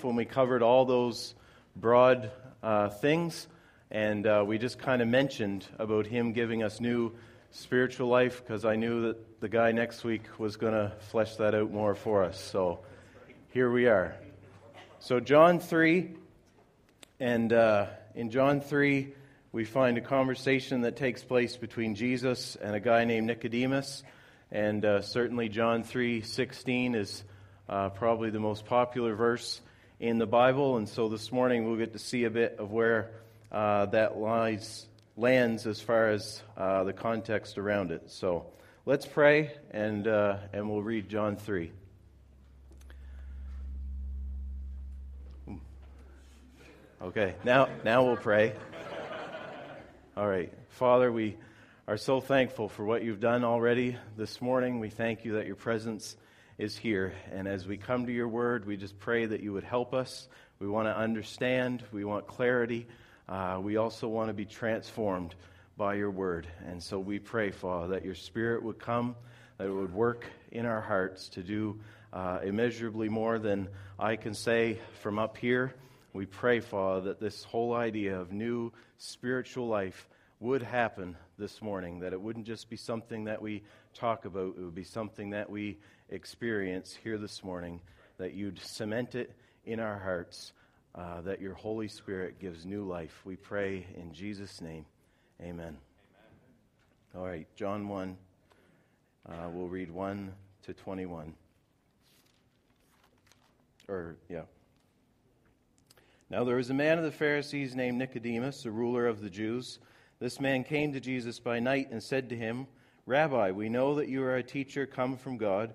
when we covered all those broad uh, things, and uh, we just kind of mentioned about Him giving us new spiritual life because I knew that the guy next week was going to flesh that out more for us. So here we are. So, John 3, and uh, in John 3, we find a conversation that takes place between Jesus and a guy named Nicodemus. And uh, certainly, John 3 16 is uh, probably the most popular verse in the Bible. And so this morning, we'll get to see a bit of where uh, that lies, lands as far as uh, the context around it. So let's pray, and, uh, and we'll read John 3. Okay, now, now we'll pray. All right. Father, we are so thankful for what you've done already this morning. We thank you that your presence is here. And as we come to your word, we just pray that you would help us. We want to understand, we want clarity. Uh, we also want to be transformed by your word. And so we pray, Father, that your spirit would come, that it would work in our hearts to do uh, immeasurably more than I can say from up here. We pray, Father, that this whole idea of new spiritual life would happen this morning, that it wouldn't just be something that we talk about, it would be something that we experience here this morning, that you'd cement it in our hearts, uh, that your Holy Spirit gives new life. We pray in Jesus' name. Amen. Amen. All right, John 1. Uh, we'll read 1 to 21. Or, yeah. Now there was a man of the Pharisees named Nicodemus, a ruler of the Jews. This man came to Jesus by night and said to him, Rabbi, we know that you are a teacher come from God,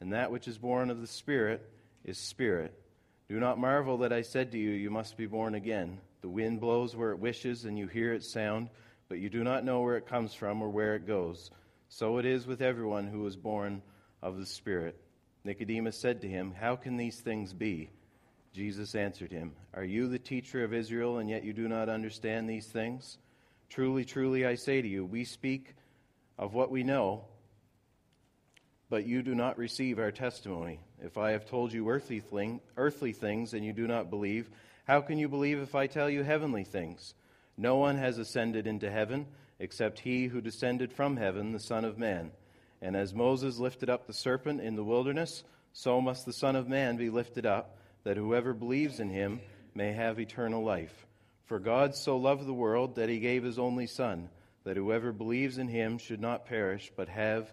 and that which is born of the Spirit is spirit. Do not marvel that I said to you, You must be born again. The wind blows where it wishes, and you hear its sound, but you do not know where it comes from or where it goes. So it is with everyone who is born of the Spirit. Nicodemus said to him, How can these things be? Jesus answered him, Are you the teacher of Israel, and yet you do not understand these things? Truly, truly, I say to you, we speak of what we know, but you do not receive our testimony. If I have told you earthly, thing, earthly things and you do not believe, how can you believe if I tell you heavenly things? No one has ascended into heaven except he who descended from heaven, the Son of Man. And as Moses lifted up the serpent in the wilderness, so must the Son of Man be lifted up that whoever believes in him may have eternal life. For God so loved the world that he gave his only Son, that whoever believes in him should not perish, but have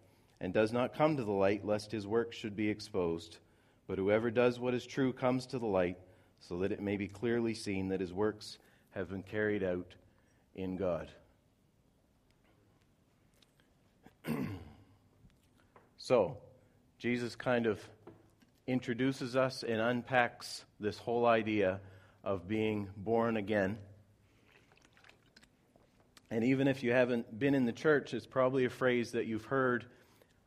and does not come to the light, lest his works should be exposed. But whoever does what is true comes to the light, so that it may be clearly seen that his works have been carried out in God. so, Jesus kind of introduces us and unpacks this whole idea of being born again. And even if you haven't been in the church, it's probably a phrase that you've heard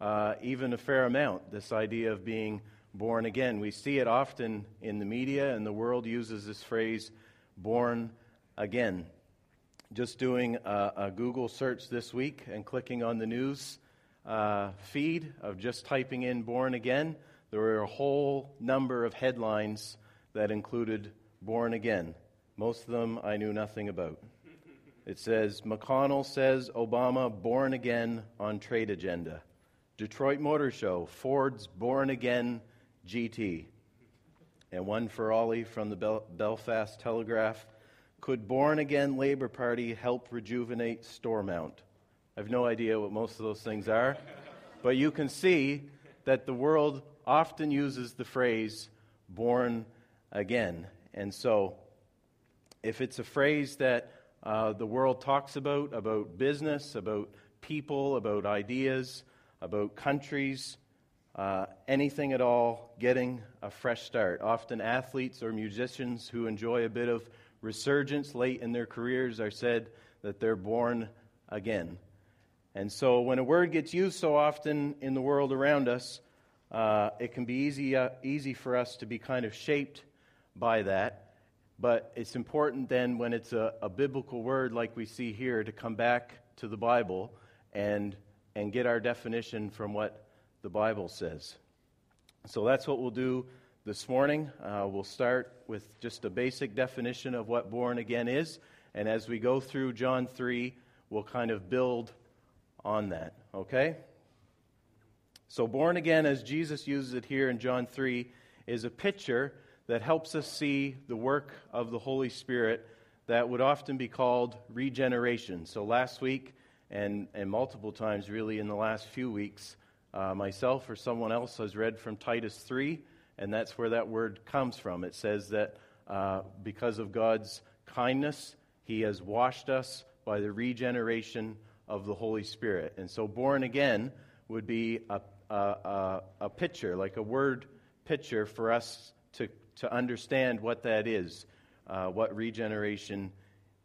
uh, even a fair amount this idea of being born again. We see it often in the media, and the world uses this phrase, born again. Just doing a, a Google search this week and clicking on the news uh, feed of just typing in born again there were a whole number of headlines that included born again. Most of them I knew nothing about. It says McConnell says Obama born again on trade agenda. Detroit Motor Show, Ford's born again GT. And one for Ollie from the Bel- Belfast Telegraph. Could Born Again Labor Party help rejuvenate Stormont? I have no idea what most of those things are, but you can see that the world often uses the phrase born again. And so, if it's a phrase that uh, the world talks about, about business, about people, about ideas, about countries, uh, anything at all, getting a fresh start. Often, athletes or musicians who enjoy a bit of resurgence late in their careers are said that they're born again. And so, when a word gets used so often in the world around us, uh, it can be easy, uh, easy for us to be kind of shaped by that. But it's important then, when it's a, a biblical word like we see here, to come back to the Bible and, and get our definition from what the Bible says. So that's what we'll do this morning. Uh, we'll start with just a basic definition of what born again is. And as we go through John 3, we'll kind of build on that. Okay? So, born again, as Jesus uses it here in John 3, is a picture that helps us see the work of the Holy Spirit that would often be called regeneration. So, last week, and, and multiple times really in the last few weeks, uh, myself or someone else has read from Titus 3, and that's where that word comes from. It says that uh, because of God's kindness, He has washed us by the regeneration of the Holy Spirit. And so, born again would be a, a, a, a picture, like a word picture for us to, to understand what that is, uh, what regeneration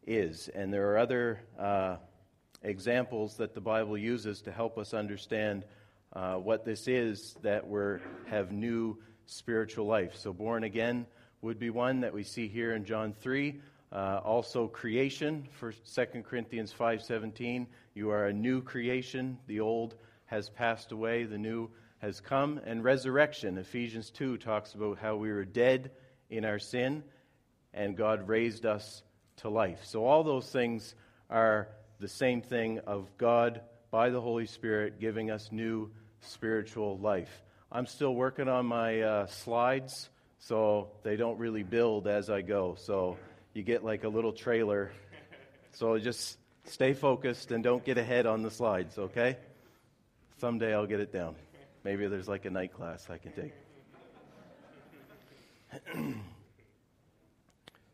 is. And there are other uh, examples that the Bible uses to help us understand uh, what this is that we have new spiritual life. So, born again would be one that we see here in John 3. Uh, also creation for 2 corinthians 5.17 you are a new creation. The old has passed away. The new has come. And resurrection. Ephesians 2 talks about how we were dead in our sin and god raised us to life. So all those things are the same thing of god by the holy spirit giving us new spiritual life i'm still working on my uh, slides so they don't really build as i go so you get like a little trailer. So just stay focused and don't get ahead on the slides, okay? Someday I'll get it down. Maybe there's like a night class I can take.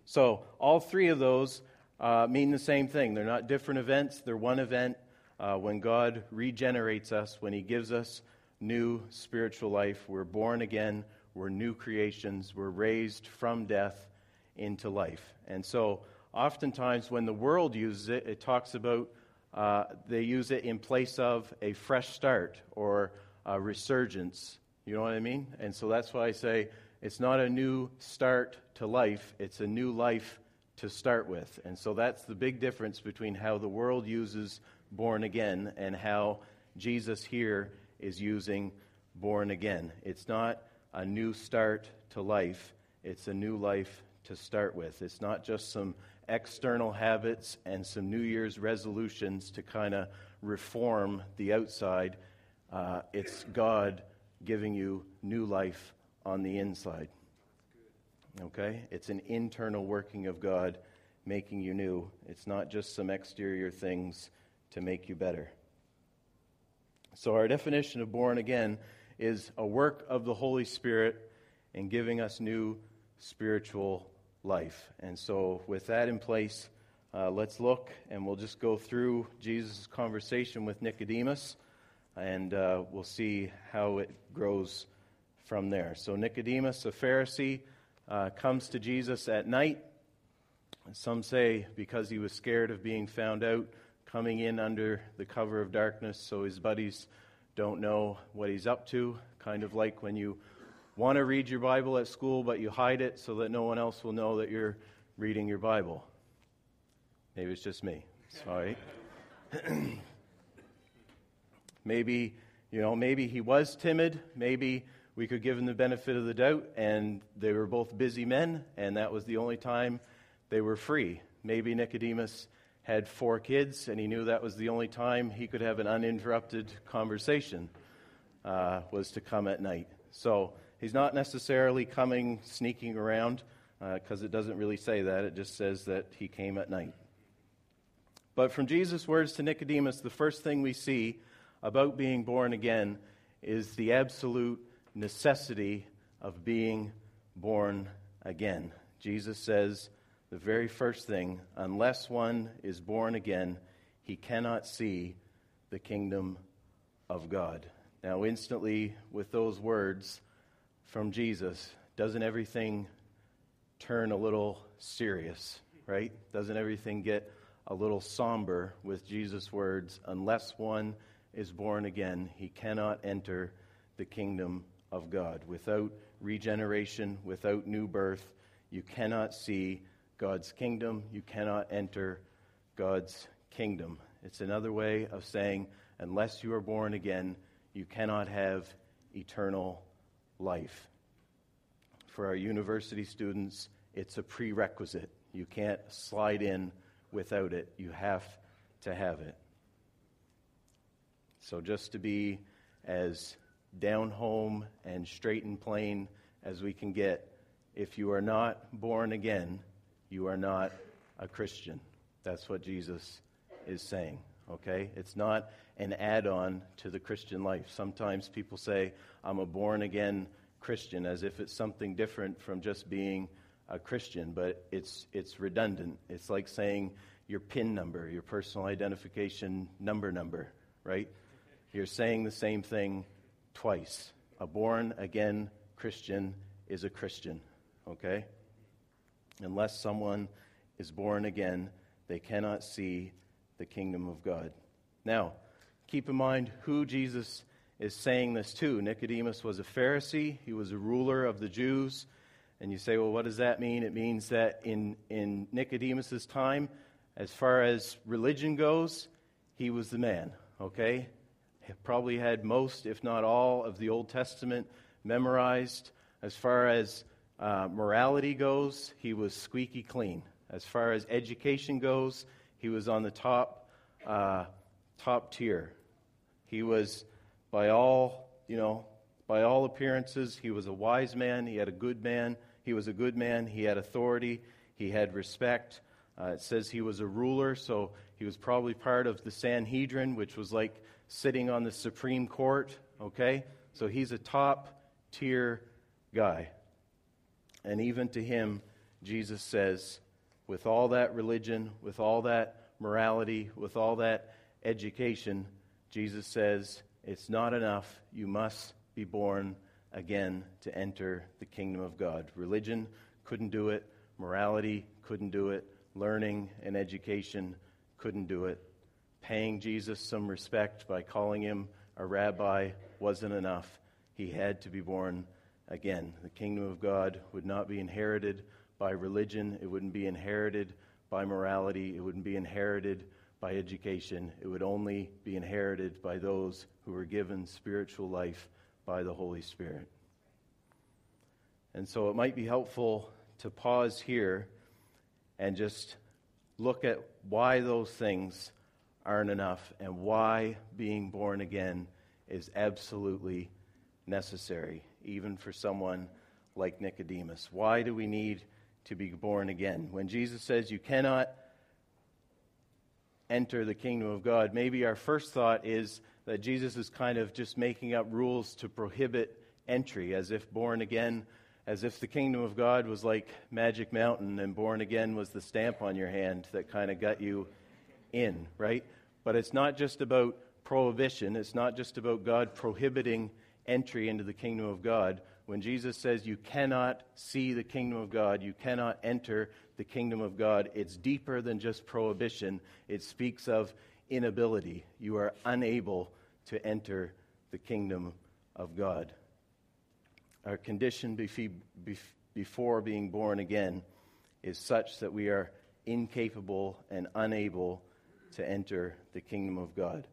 so, all three of those uh, mean the same thing. They're not different events, they're one event. Uh, when God regenerates us, when He gives us new spiritual life, we're born again, we're new creations, we're raised from death into life. And so, oftentimes, when the world uses it, it talks about uh, they use it in place of a fresh start or a resurgence. You know what I mean? And so that's why I say it's not a new start to life, it's a new life to start with. And so that's the big difference between how the world uses born again and how Jesus here is using born again. It's not a new start to life, it's a new life to start with. It's not just some external habits and some New Year's resolutions to kind of reform the outside. Uh, it's God giving you new life on the inside. Okay? It's an internal working of God making you new. It's not just some exterior things to make you better. So, our definition of born again is a work of the Holy Spirit in giving us new spiritual life. And so, with that in place, uh, let's look and we'll just go through Jesus' conversation with Nicodemus and uh, we'll see how it grows from there. So, Nicodemus, a Pharisee, uh, comes to Jesus at night. Some say because he was scared of being found out, coming in under the cover of darkness so his buddies don't know what he's up to. Kind of like when you want to read your Bible at school, but you hide it so that no one else will know that you're reading your Bible. Maybe it's just me. Sorry. maybe, you know, maybe he was timid. Maybe we could give him the benefit of the doubt, and they were both busy men, and that was the only time they were free. Maybe Nicodemus had four kids, and he knew that was the only time he could have an uninterrupted conversation, uh, was to come at night. So, He's not necessarily coming, sneaking around. because uh, it doesn't really say that. It just says that he came at night. But from Jesus' words to Nicodemus, the first thing we see about being born again is the absolute necessity of being born again. Jesus says the very first thing unless one is born again, he cannot see the kingdom of God. Now, instantly, with those words from Jesus, doesn't everything turn a little serious, right? Doesn't everything get a little somber with Jesus' words? Unless one is born again, he cannot enter the kingdom of God. Without regeneration, without new birth, you cannot see God's kingdom. You cannot enter God's kingdom. It's another way of saying, unless you are born again, you cannot have eternal life. For our university students, it's a prerequisite. You can't slide in without it, you have to have it. So, just to be as down home and straight and plain as we can get, if you are not born again, you are not a Christian. That's what Jesus is saying, okay? It's not an add on to the Christian life. Sometimes people say, I'm a born again Christian, as if it's something different from just being a Christian, but it's, it's redundant. It's like saying your PIN number, your personal identification number number, right? You're saying the same thing twice. A born again Christian is a Christian, okay? Unless someone is born again, they cannot see the kingdom of God. Now, keep in mind who Jesus is saying this to. Nicodemus was a Pharisee, he was a ruler of the Jews. And you say, well, what does that mean? It means that in, in Nicodemus' time, as far as religion goes, he was the man, okay? Probably had most, if not all, of the Old Testament memorized. As far as uh, morality goes, he was squeaky clean. As far as education goes, he was on the top, uh, top tier. He was, by all, you know, by all appearances, he was a wise man. He had a good man. He was a good man. He had authority. He had respect. Uh, it says he was a ruler, so he was probably part of the Sanhedrin, which was like sitting on the Supreme Court. Okay, so he's a top tier guy. And even to him, Jesus says, with all that religion, with all that morality, with all that education, Jesus says, it's not enough. You must be born again to enter the kingdom of God. Religion couldn't do it, morality couldn't do it, learning and education couldn't do it. Paying Jesus some respect by calling him a rabbi wasn't enough. He had to be born again. The kingdom of God would not be inherited by religion, it wouldn't be inherited by morality, it wouldn't be inherited by education. It would only be inherited by those who were given spiritual life by the Holy Spirit. And so it might be helpful to pause here and just look at why those things aren't enough and why being born again is absolutely necessary even for someone like Nicodemus? Why do we need to be born again? When Jesus says you cannot enter the kingdom of God, maybe our first thought is that Jesus is kind of just making up rules to prohibit entry, as if born again, as if the kingdom of God was like Magic Mountain and born again was the stamp on your hand that kind of got you in, right? But it's not just about prohibition, it's not just about God prohibiting entry into the kingdom of God. When Jesus says you cannot see the kingdom of God, you cannot enter the kingdom of God, it's deeper than just prohibition. It speaks of inability. You are unable to enter the kingdom of God. Our condition before being born again is such that we are incapable and unable to enter the kingdom of God.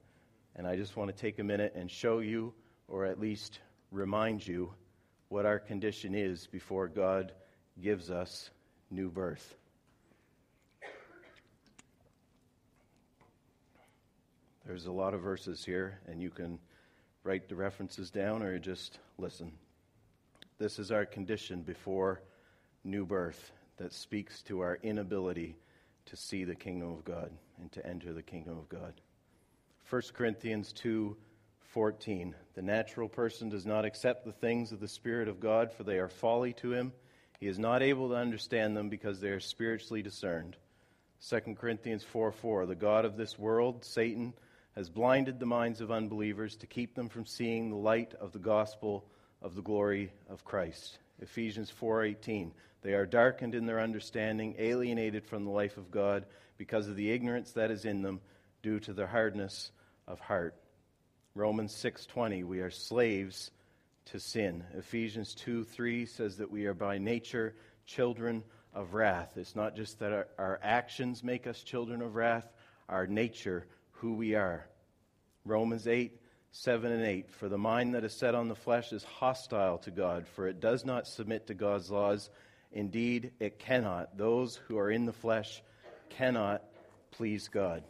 And I just want to take a minute and show you or at least remind you what our condition is before God gives us new birth. There's a lot of verses here, and you can write the references down or just listen. This is our condition before new birth that speaks to our inability to see the kingdom of God and to enter the kingdom of God. 1 Corinthians 2 14. The natural person does not accept the things of the Spirit of God, for they are folly to him. He is not able to understand them because they are spiritually discerned. 2 Corinthians 4 4. The God of this world, Satan, has blinded the minds of unbelievers to keep them from seeing the light of the gospel of the glory of Christ. Ephesians 4:18 They are darkened in their understanding, alienated from the life of God because of the ignorance that is in them due to their hardness of heart. Romans 6:20 We are slaves to sin. Ephesians 2:3 says that we are by nature children of wrath. It's not just that our, our actions make us children of wrath, our nature, who we are. Romans 8 7 and 8. For the mind that is set on the flesh is hostile to God, for it does not submit to God's laws. Indeed, it cannot. Those who are in the flesh cannot please God.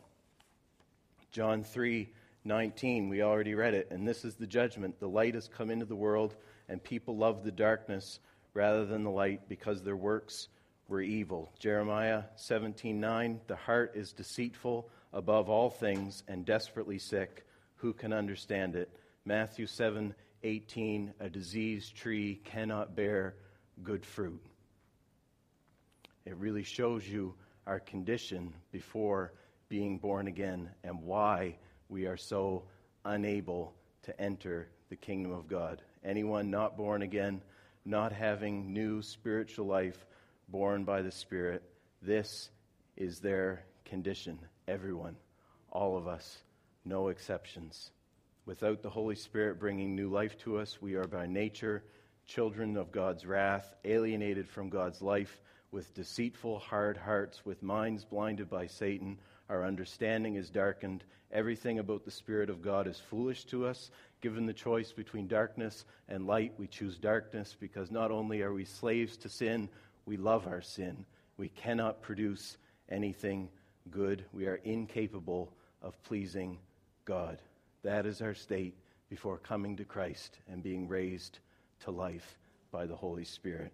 John 3 19, we already read it, and this is the judgment. The light has come into the world, and people love the darkness rather than the light because their works were evil. Jeremiah 17 9, the heart is deceitful above all things and desperately sick who can understand it? Matthew 7 18, a diseased tree cannot bear good fruit. It really shows you our condition before being born again and why we are so unable to enter the kingdom of God. Anyone not born again, not having new spiritual life, born by the Spirit, this is their condition. Everyone, all of us no exceptions. Without the Holy Spirit bringing new life to us, we are by nature children of God's wrath, alienated from God's life, with deceitful, hard hearts, with minds blinded by Satan. Our understanding is darkened. Everything about the Spirit of God is foolish to us. Given the choice between darkness and light, we choose darkness because not only are we slaves to sin, we love our sin. We cannot produce anything good. We are incapable of pleasing God. That is our state before coming to Christ and being raised to life by the Holy Spirit.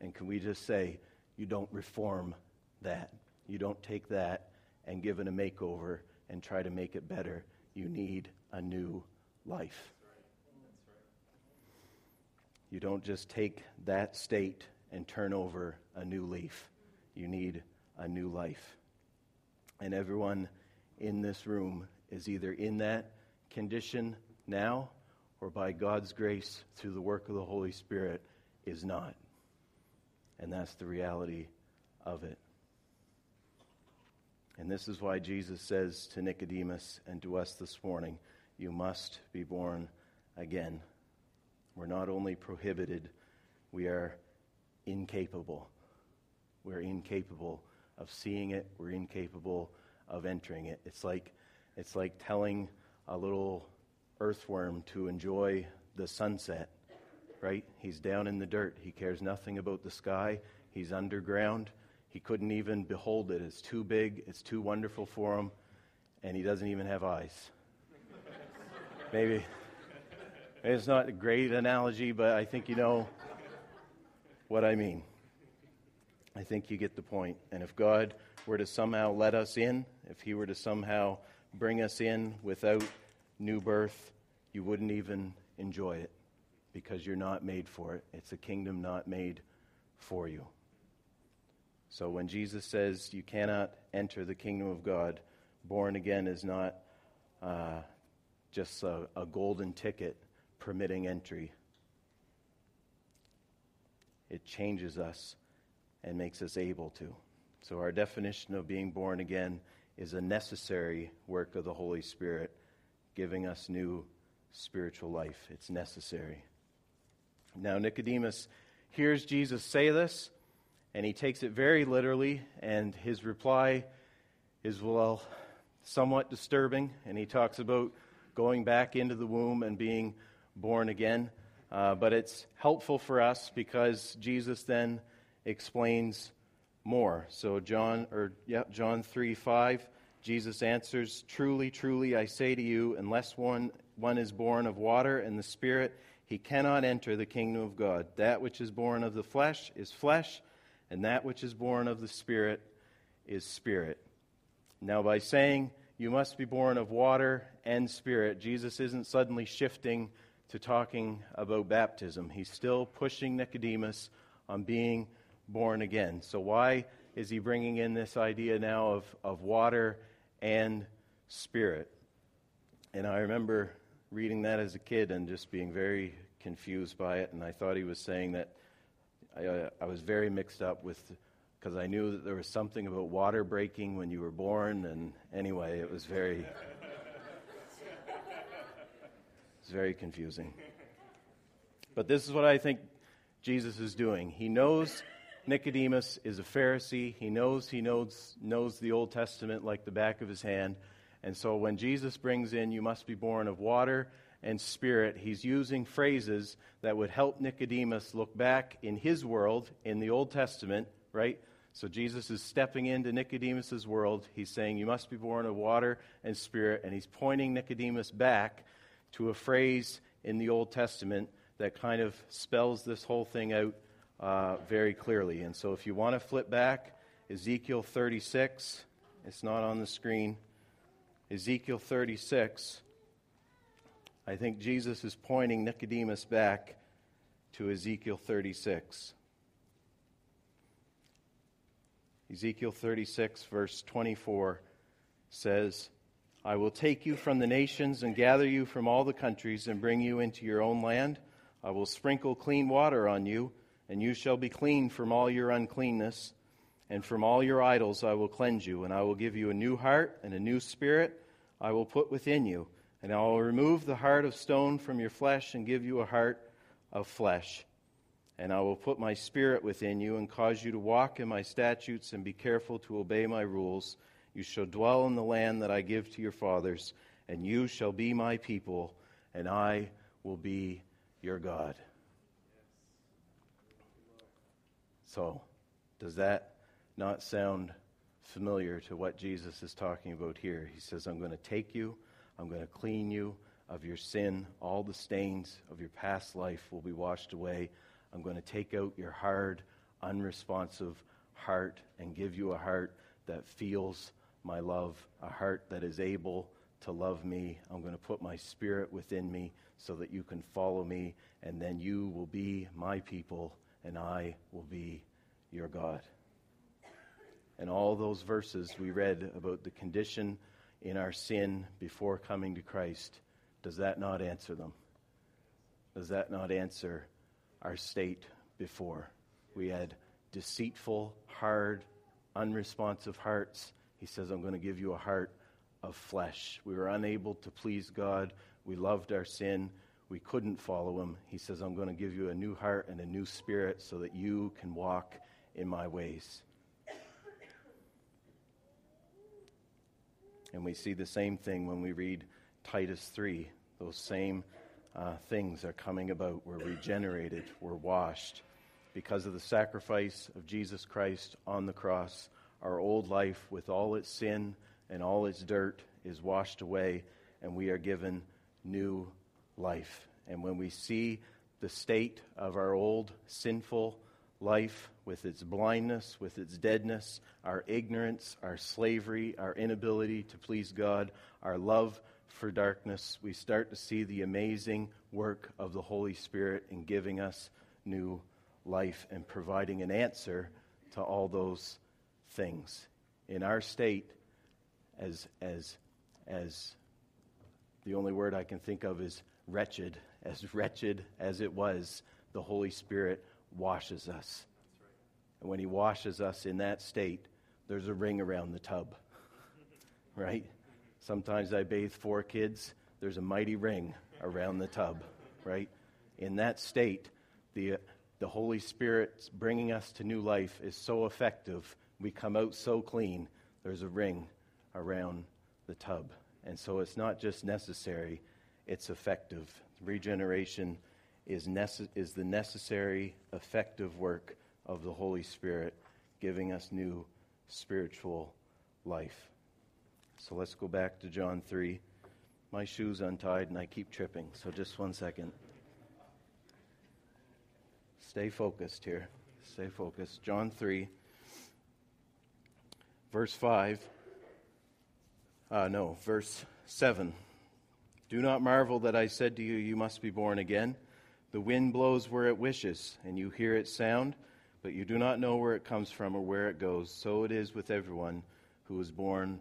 And can we just say, you don't reform that? You don't take that and give it a makeover and try to make it better. You need a new life. You don't just take that state and turn over a new leaf. You need a new life. And everyone in this room is either in that condition now or by God's grace through the work of the Holy Spirit is not. And that's the reality of it. And this is why Jesus says to Nicodemus and to us this morning, You must be born again. We're not only prohibited, we are incapable. We're incapable of seeing it, we're incapable of entering it. It's like it's like telling a little earthworm to enjoy the sunset, right? He's down in the dirt. He cares nothing about the sky. He's underground. He couldn't even behold it. It's too big, it's too wonderful for him, and he doesn't even have eyes. Maybe it's not a great analogy, but I think you know what I mean. I think you get the point. And if God were to somehow let us in, if He were to somehow bring us in without new birth, you wouldn't even enjoy it because you're not made for it. It's a kingdom not made for you. So when Jesus says you cannot enter the kingdom of God, born again is not uh, just a, a golden ticket permitting entry. It changes us and makes us able to. So, our definition of being born again is a necessary work of the Holy Spirit, giving us new spiritual life. It's necessary. Now, Nicodemus hears Jesus say this, and he takes it very literally, and his reply is, well, somewhat disturbing, and he talks about going back into the womb and being born again. Uh, but it's helpful for us because Jesus then explains more. So John or yeah, John 3 5, Jesus answers, Truly, truly, I say to you, unless one, one is born of water and the Spirit, he cannot enter the kingdom of God. That which is born of the flesh is flesh, and that which is born of the Spirit is spirit. Now, by saying you must be born of water and spirit, Jesus isn't suddenly shifting to talking about baptism. He's still pushing Nicodemus on being born again. So, why is he bringing in this idea now of, of water and spirit? And I remember reading that as a kid and just being very confused by it. And I thought he was saying that I, I was very mixed up with, because I knew that there was something about water breaking when you were born. And anyway, it was very, it was very confusing. But this is what I think Jesus is doing. He knows Nicodemus is a Pharisee. He knows he knows, knows the Old Testament like the back of his hand. And so when Jesus brings in, you must be born of water and spirit, he's using phrases that would help Nicodemus look back in his world in the Old Testament, right? So Jesus is stepping into Nicodemus's world. He's saying, You must be born of water and spirit. And he's pointing Nicodemus back to a phrase in the Old Testament that kind of spells this whole thing out uh, very clearly. And so if you want to flip back, Ezekiel 36, it's not on the screen. Ezekiel 36. I think Jesus is pointing Nicodemus back to Ezekiel 36. Ezekiel 36, verse 24 says, I will take you from the nations and gather you from all the countries and bring you into your own land. I will sprinkle clean water on you, and you shall be clean from all your uncleanness. And from all your idols I will cleanse you, and I will give you a new heart and a new spirit I will put within you and I will remove the heart of stone from your flesh and give you a heart of flesh. And I will put my spirit within you and cause you to walk in my statutes and be careful to obey my rules. You shall dwell in the land that I give to your fathers, and you shall be my people, and I will be your God. So, does that not sound familiar to what Jesus is talking about here? He says, I'm going to take you I'm going to clean you of your sin. All the stains of your past life will be washed away. I'm going to take out your hard, unresponsive heart and give you a heart that feels my love, a heart that is able to love me. I'm going to put my spirit within me so that you can follow me, and then you will be my people, and I will be your God. And all those verses we read about the condition in our sin before coming to Christ, does that not answer them? Does that not answer our state before? We had deceitful, hard, unresponsive hearts. He says, I'm going to give you a heart of flesh. We were unable to please God. We loved our sin. We couldn't follow him. He says, I'm going to give you a new heart and a new spirit so that you can walk in my ways. And we see the same thing when we read Titus 3. Those same uh, things are coming about. We're regenerated, we're washed. Because of the sacrifice of Jesus Christ on the cross, our old life, with all its sin and all its dirt, is washed away, and we are given new life. And when we see the state of our old sinful life with its blindness, with its deadness, our ignorance, our slavery, our inability to please God, our love for darkness, we start to see the amazing work of the Holy Spirit in giving us new life and providing an answer to all those things. In our state, as, as, as the only word I can think of is wretched, as wretched as it was, the Holy Spirit washes us. And when He washes us in that state, there's a ring around the tub, right? Sometimes I bathe four kids, there's a mighty ring around the tub, right? In that state, the, the Holy Spirit bringing us to new life is so effective. We come out so clean, there's a ring around the tub. And so it's not just necessary, it's effective. Regeneration is, nece- is the necessary, effective work of the Holy Spirit, giving us new spiritual life. So let's go back to John 3. My shoe's untied and I keep tripping, so just one second. Stay focused here. Stay focused. John 3, verse 5. Uh, no, verse 7. Do not marvel that I said to you, You must be born again. The wind blows where it wishes, and you hear its sound, but you do not know where it comes from or where it goes. So it is with everyone who is born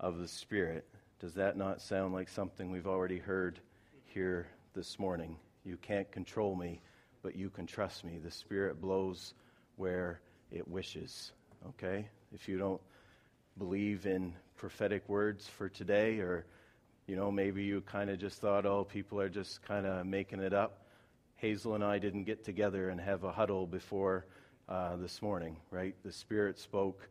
of the Spirit. Does that not sound like something we've already heard here this morning? You can't control me, but you can trust me. The Spirit blows where it wishes. Okay? If you don't believe in prophetic words for today, or, you know, maybe you kind of just thought, oh, people are just kind of making it up. Hazel and I didn't get together and have a huddle before uh, this morning, right? The Spirit spoke.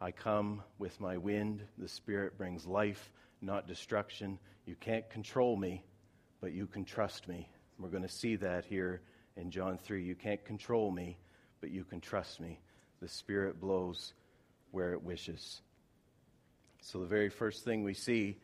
I come with my wind. The Spirit brings life, not destruction. You can't control me, but you can trust me. We're going to see that here in John 3. You can't control me, but you can trust me. The Spirit blows where it wishes. So, the very first thing we see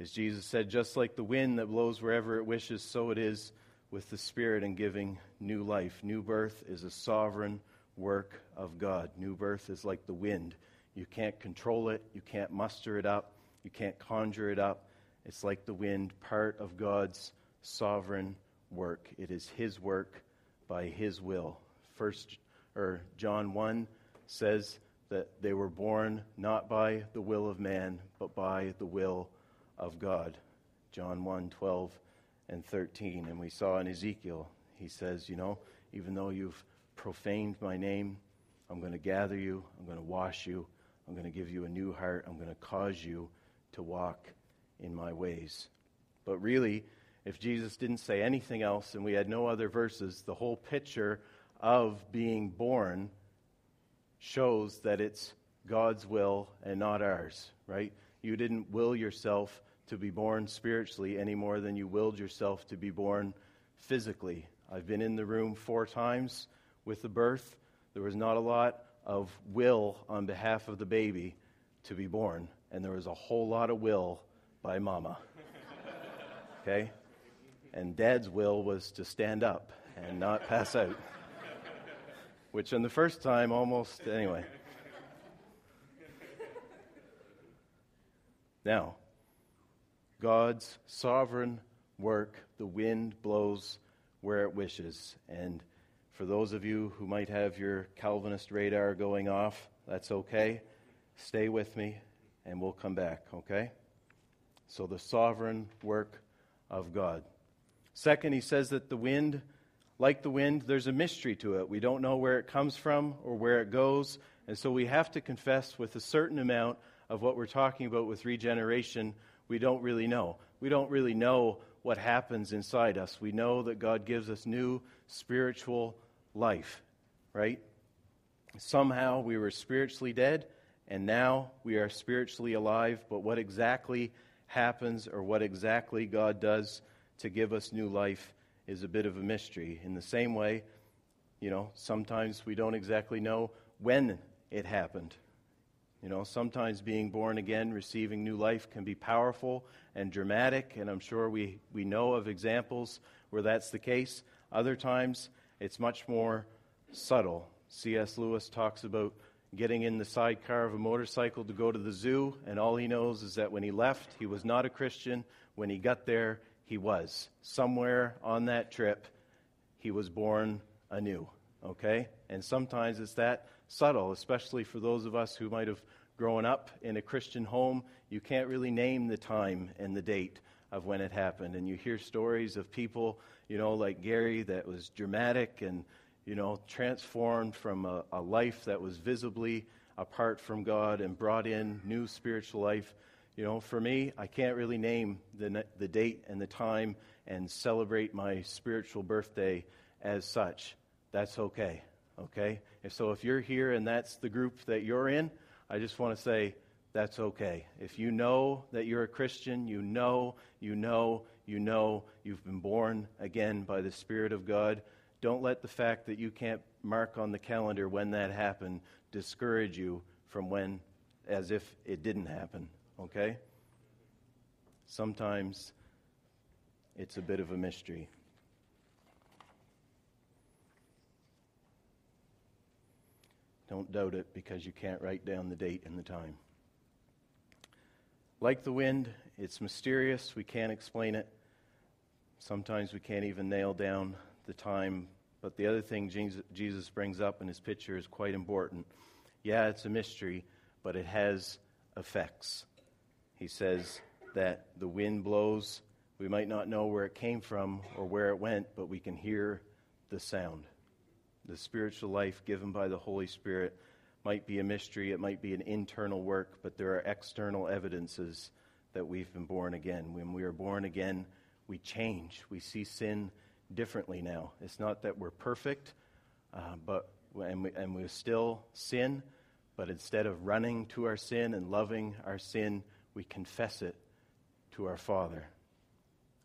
is Jesus said, just like the wind that blows wherever it wishes, so it is with the Spirit and giving new life. New birth is a sovereign work of God. New birth is like the wind. You can't control it, you can't muster it up, you can't conjure it up. It's like the wind, part of God's sovereign work. It is His work by His will. First or John 1 says that they were born not by the will of man, but by the will of God. John 1 12 and 13. And we saw in Ezekiel, he says, You know, even though you've profaned my name, I'm going to gather you, I'm going to wash you, I'm going to give you a new heart, I'm going to cause you to walk in my ways. But really, if Jesus didn't say anything else and we had no other verses, the whole picture of being born shows that it's God's will and not ours, right? You didn't will yourself to be born spiritually any more than you willed yourself to be born physically. I've been in the room four times with the birth. There was not a lot of will on behalf of the baby to be born, and there was a whole lot of will by mama. Okay? And dad's will was to stand up and not pass out which on the first time almost, anyway. Now, God's sovereign work, the wind blows where it wishes. And for those of you who might have your Calvinist radar going off, that's okay. Stay with me and we'll come back, okay? So, the sovereign work of God. Second, he says that the wind like the wind, there's a mystery to it. We don't know where it comes from or where it goes. And so we have to confess with a certain amount of what we're talking about with regeneration, we don't really know. We don't really know what happens inside us. We know that God gives us new spiritual life, right? Somehow we were spiritually dead, and now we are spiritually alive. But what exactly happens or what exactly God does to give us new life is a bit of a mystery. In the same way, you know, sometimes we don't exactly know when it happened. You know, sometimes being born again, receiving new life can be powerful and dramatic, and I'm sure we, we know of examples where that's the case. Other times, it's much more subtle. C.S. Lewis talks about getting in the sidecar of a motorcycle to go to the zoo, and all he knows is that when he left, he was not a Christian. When he got there, he was. Somewhere on that trip, he was born anew. Okay? And sometimes it's that subtle, especially for those of us who might have grown up in a Christian home. You can't really name the time and the date of when it happened. And you hear stories of people, you know, like Gary, that was dramatic and, you know, transformed from a, a life that was visibly apart from God and brought in new spiritual life you know, for me, I can't really name the, the date and the time and celebrate my spiritual birthday as such. That's okay, okay? If so, if you're here and that's the group that you're in, I just want to say that's okay. If you know that you're a Christian, you know, you know, you know you've been born again by the Spirit of God. Don't let the fact that you can't mark on the calendar when that happened discourage you from when, as if it didn't happen okay? Sometimes it's a bit of a mystery. Don't doubt it because you can't write down the date and the time. Like the wind, it's mysterious. We can't explain it. Sometimes we can't even nail down the time. But the other thing Jesus brings up in his picture is quite important. Yeah, it's a mystery, but it has effects. He says that the wind blows. We might not know where it came from or where it went, but we can hear the sound. The spiritual life given by the Holy Spirit might be a mystery, it might be an internal work, but there are external evidences that we've been born again. When we are born again, we change. We see sin differently now. It's not that we're perfect, uh, but and we, and we still sin, but instead of running to our sin and loving our sin, we confess it to our Father.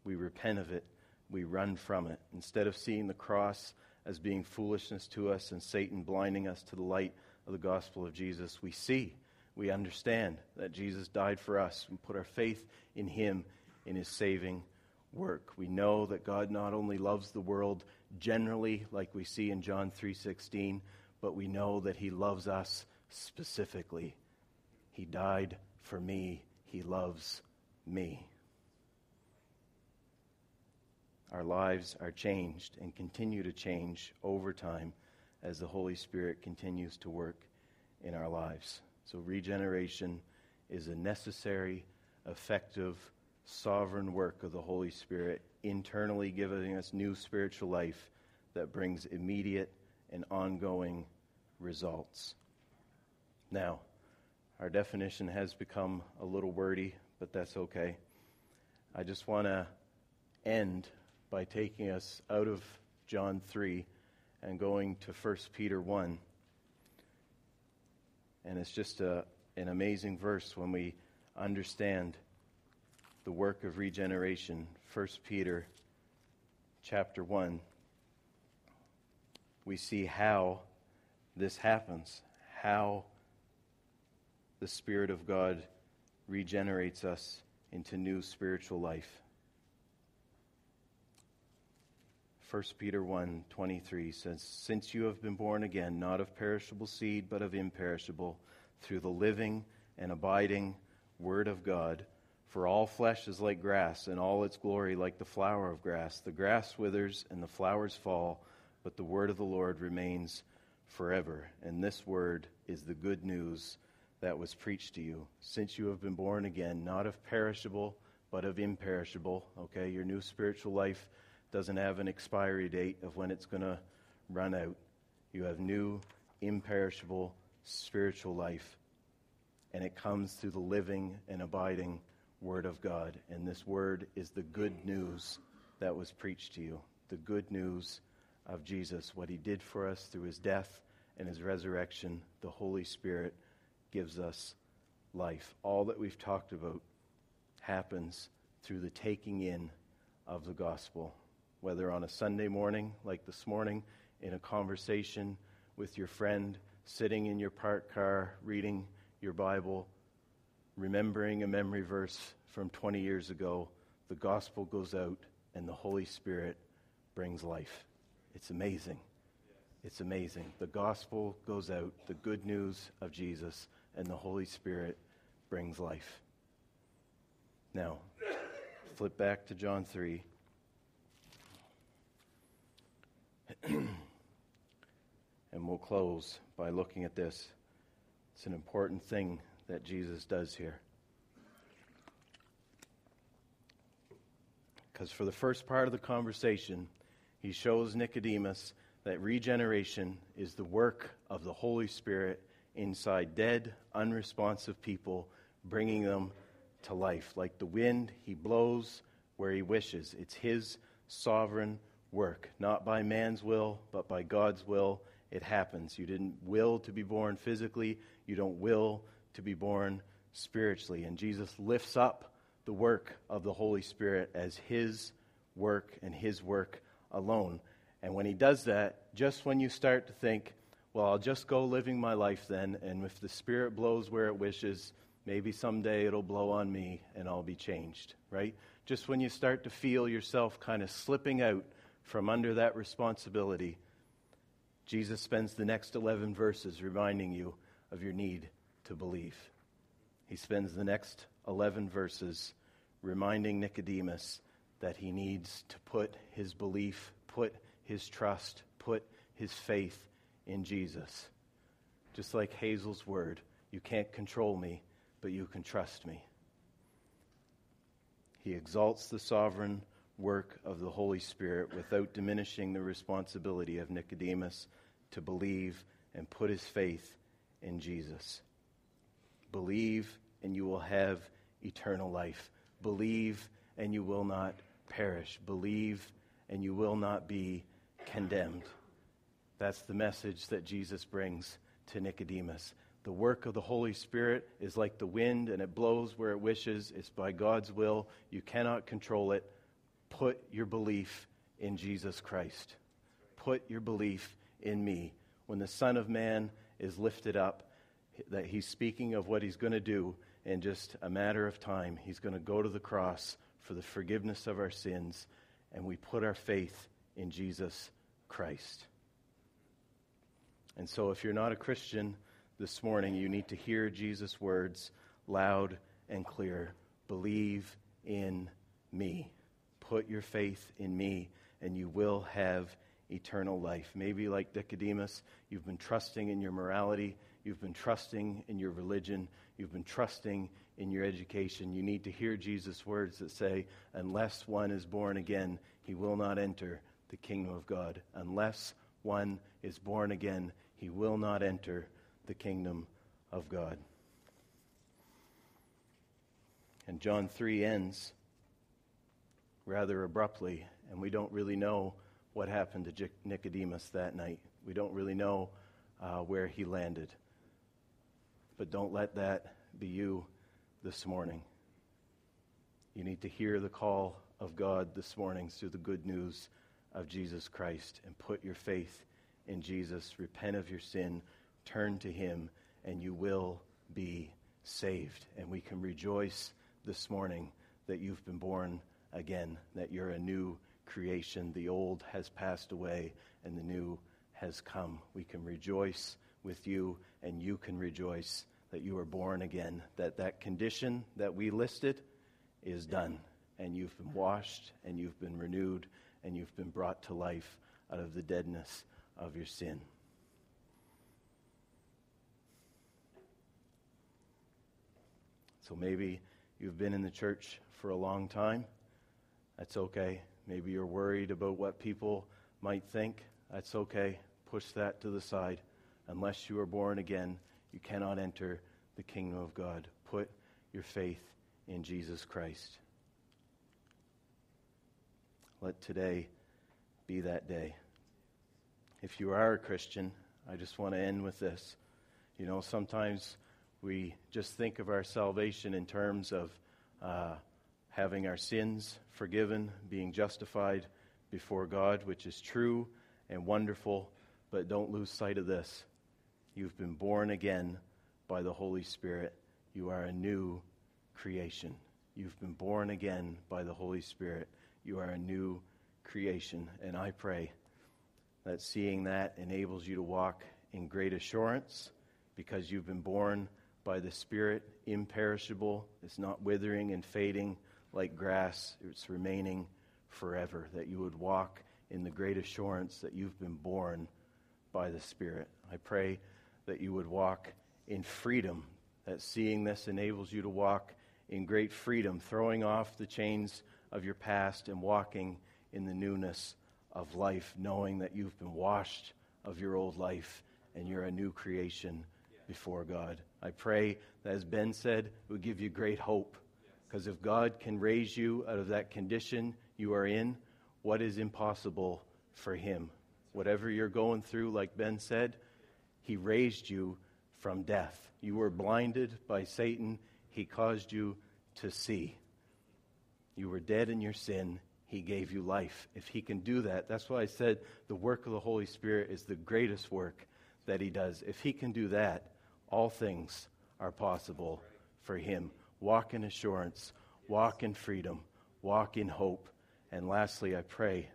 We repent of it. We run from it. Instead of seeing the cross as being foolishness to us and Satan blinding us to the light of the gospel of Jesus, we see, we understand that Jesus died for us. We put our faith in him, in his saving work. We know that God not only loves the world generally like we see in John 3:16, but we know that he loves us specifically. He died for me. He loves me. Our lives are changed and continue to change over time as the Holy Spirit continues to work in our lives. So, regeneration is a necessary, effective, sovereign work of the Holy Spirit, internally giving us new spiritual life that brings immediate and ongoing results. Now, our definition has become a little wordy, but that's okay. I just want to end by taking us out of John 3 and going to 1 Peter 1. And it's just a, an amazing verse when we understand the work of regeneration. 1 Peter chapter 1. We see how this happens, how the Spirit of God regenerates us into new spiritual life. 1 Peter 1 23 says, Since you have been born again, not of perishable seed, but of imperishable, through the living and abiding Word of God. For all flesh is like grass, and all its glory like the flower of grass. The grass withers and the flowers fall, but the word of the Lord remains forever. And this word is the good news that was preached to you. Since you have been born again, not of perishable, but of imperishable. Okay, your new spiritual life doesn't have an expiry date of when it's going to run out. You have new, imperishable spiritual life. And it comes through the living and abiding Word of God. And this Word is the good news that was preached to you the good news of Jesus, what He did for us through His death and His resurrection. The Holy Spirit gives us life. All that we've talked about happens through the taking in of the gospel whether on a Sunday morning like this morning, in a conversation with your friend, sitting in your parked car, reading your Bible, remembering a memory verse from 20 years ago, the gospel goes out and the Holy Spirit brings life. It's amazing. It's amazing. The gospel goes out, the good news of Jesus, and the Holy Spirit brings life. Now, flip back to John 3. We'll close by looking at this. It's an important thing that Jesus does here. Because for the first part of the conversation, he shows Nicodemus that regeneration is the work of the Holy Spirit inside dead, unresponsive people, bringing them to life. Like the wind, he blows where he wishes. It's his sovereign work, not by man's will, but by God's will. It happens. You didn't will to be born physically, you don't will to be born spiritually. And Jesus lifts up the work of the Holy Spirit as his work and his work alone. And when he does that, just when you start to think, well, I'll just go living my life then, and if the Spirit blows where it wishes, maybe someday it'll blow on me and I'll be changed, right? Just when you start to feel yourself kind of slipping out from under that responsibility, Jesus spends the next 11 verses reminding you of your need to believe. He spends the next 11 verses reminding Nicodemus that he needs to put his belief, put his trust, put his faith in Jesus. Just like Hazel's word, you can't control me, but you can trust me. He exalts the sovereign work of the Holy Spirit without diminishing the responsibility of Nicodemus to believe and put his faith in Jesus. Believe and you will have eternal life. Believe and you will not perish. Believe and you will not be condemned. That's the message that Jesus brings to Nicodemus. The work of the Holy Spirit is like the wind and it blows where it wishes. It's by God's will. You cannot control it. Put your belief in Jesus Christ. Put your belief in me. When the Son of Man is lifted up, that he's speaking of what he's going to do in just a matter of time. He's going to go to the cross for the forgiveness of our sins, and we put our faith in Jesus Christ. And so, if you're not a Christian this morning, you need to hear Jesus' words loud and clear Believe in me. Put your faith in me, and you will have eternal life. Maybe, like Nicodemus, you've been trusting in your morality, you've been trusting in your religion, you've been trusting in your education. You need to hear Jesus' words that say, Unless one is born again, he will not enter the kingdom of God. Unless one is born again, he will not enter the kingdom of God. And John 3 ends rather abruptly, and we don't really know what happened to Nicodemus that night. We don't really know uh, where he landed. But don't let that be you this morning. You need to hear the call of God this morning through the good news of Jesus Christ and put your faith in Jesus. Repent of your sin, turn to Him, and you will be saved. And we can rejoice this morning that you've been born again, that you're a new creation. The old has passed away and the new has come. We can rejoice with you, and you can rejoice that you are born again, that that condition that we listed is done, and you've been washed, and you've been renewed, and you've been brought to life out of the deadness of your sin. So maybe you've been in the church for a long time. That's okay. Maybe you're worried about what people might think. That's okay. Push that to the side. Unless you are born again, you cannot enter the kingdom of God. Put your faith in Jesus Christ. Let today be that day. If you are a Christian, I just want to end with this. You know, sometimes we just think of our salvation in terms of uh, having our sins forgiven, being justified before God, which is true and wonderful, but don't lose sight of this. You've been born again by the Holy Spirit. You are a new creation. You've been born again by the Holy Spirit. You are a new creation. And I pray that seeing that enables you to walk in great assurance because you've been born by the Spirit, imperishable. It's not withering and fading like grass, it's remaining forever. That you would walk in the great assurance that you've been born by the Spirit. I pray that you would walk in freedom, that seeing this enables you to walk in great freedom, throwing off the chains of your past and walking in the newness of life, knowing that you've been washed of your old life and you're a new creation before God. I pray that, as Ben said, it would give you great hope. Because if God can raise you out of that condition you are in, what is impossible for Him? Whatever you're going through, like Ben said, He raised you from death. You were blinded by Satan, He caused you to see. You were dead in your sin, He gave you life. If He can do that, that's why I said the work of the Holy Spirit is the greatest work that He does. If He can do that, all things are possible for Him. Walk in assurance, walk in freedom, walk in hope. And lastly, I pray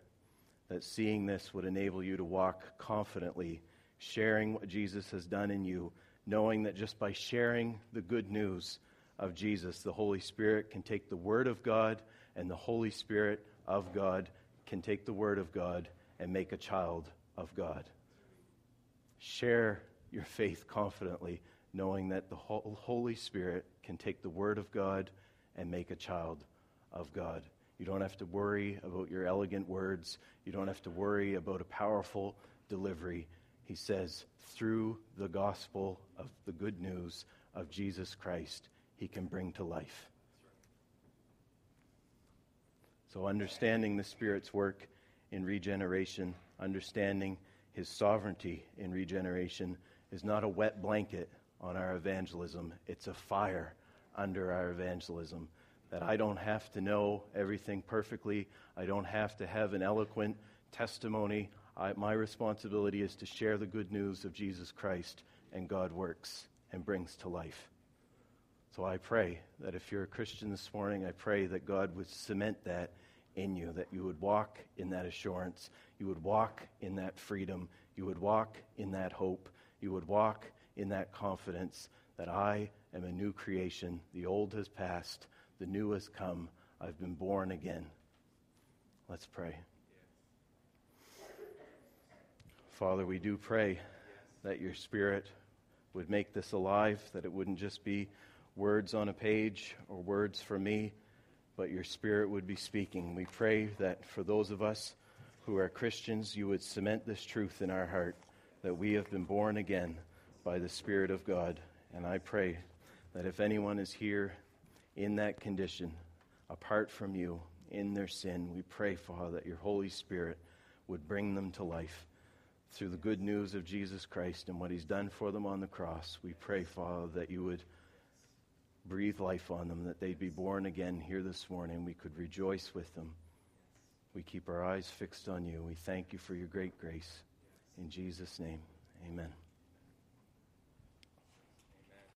that seeing this would enable you to walk confidently, sharing what Jesus has done in you, knowing that just by sharing the good news of Jesus, the Holy Spirit can take the Word of God, and the Holy Spirit of God can take the Word of God and make a child of God. Share your faith confidently, knowing that the Holy Spirit can take the Word of God and make a child of God. You don't have to worry about your elegant words. You don't have to worry about a powerful delivery. He says, through the gospel of the good news of Jesus Christ, he can bring to life. So, understanding the Spirit's work in regeneration, understanding his sovereignty in regeneration, is not a wet blanket on our evangelism, it's a fire under our evangelism that I don't have to know everything perfectly. I don't have to have an eloquent testimony. I, my responsibility is to share the good news of Jesus Christ, and God works and brings to life. So I pray that if you're a Christian this morning, I pray that God would cement that in you, that you would walk in that assurance, you would walk in that freedom, you would walk in that hope, you would walk in that confidence that I am a new creation. The old has passed the new has come. I've been born again. Let's pray. Father, we do pray that your Spirit would make this alive, that it wouldn't just be words on a page or words for me, but your Spirit would be speaking. We pray that for those of us who are Christians, you would cement this truth in our heart that we have been born again by the Spirit of God. And I pray that if anyone is here in that condition, apart from you, in their sin, we pray, Father, that your Holy Spirit would bring them to life through the good news of Jesus Christ and what he's done for them on the cross. We pray, Father, that you would breathe life on them, that they'd be born again here this morning. We could rejoice with them. We keep our eyes fixed on you. We thank you for your great grace. In Jesus' name, amen.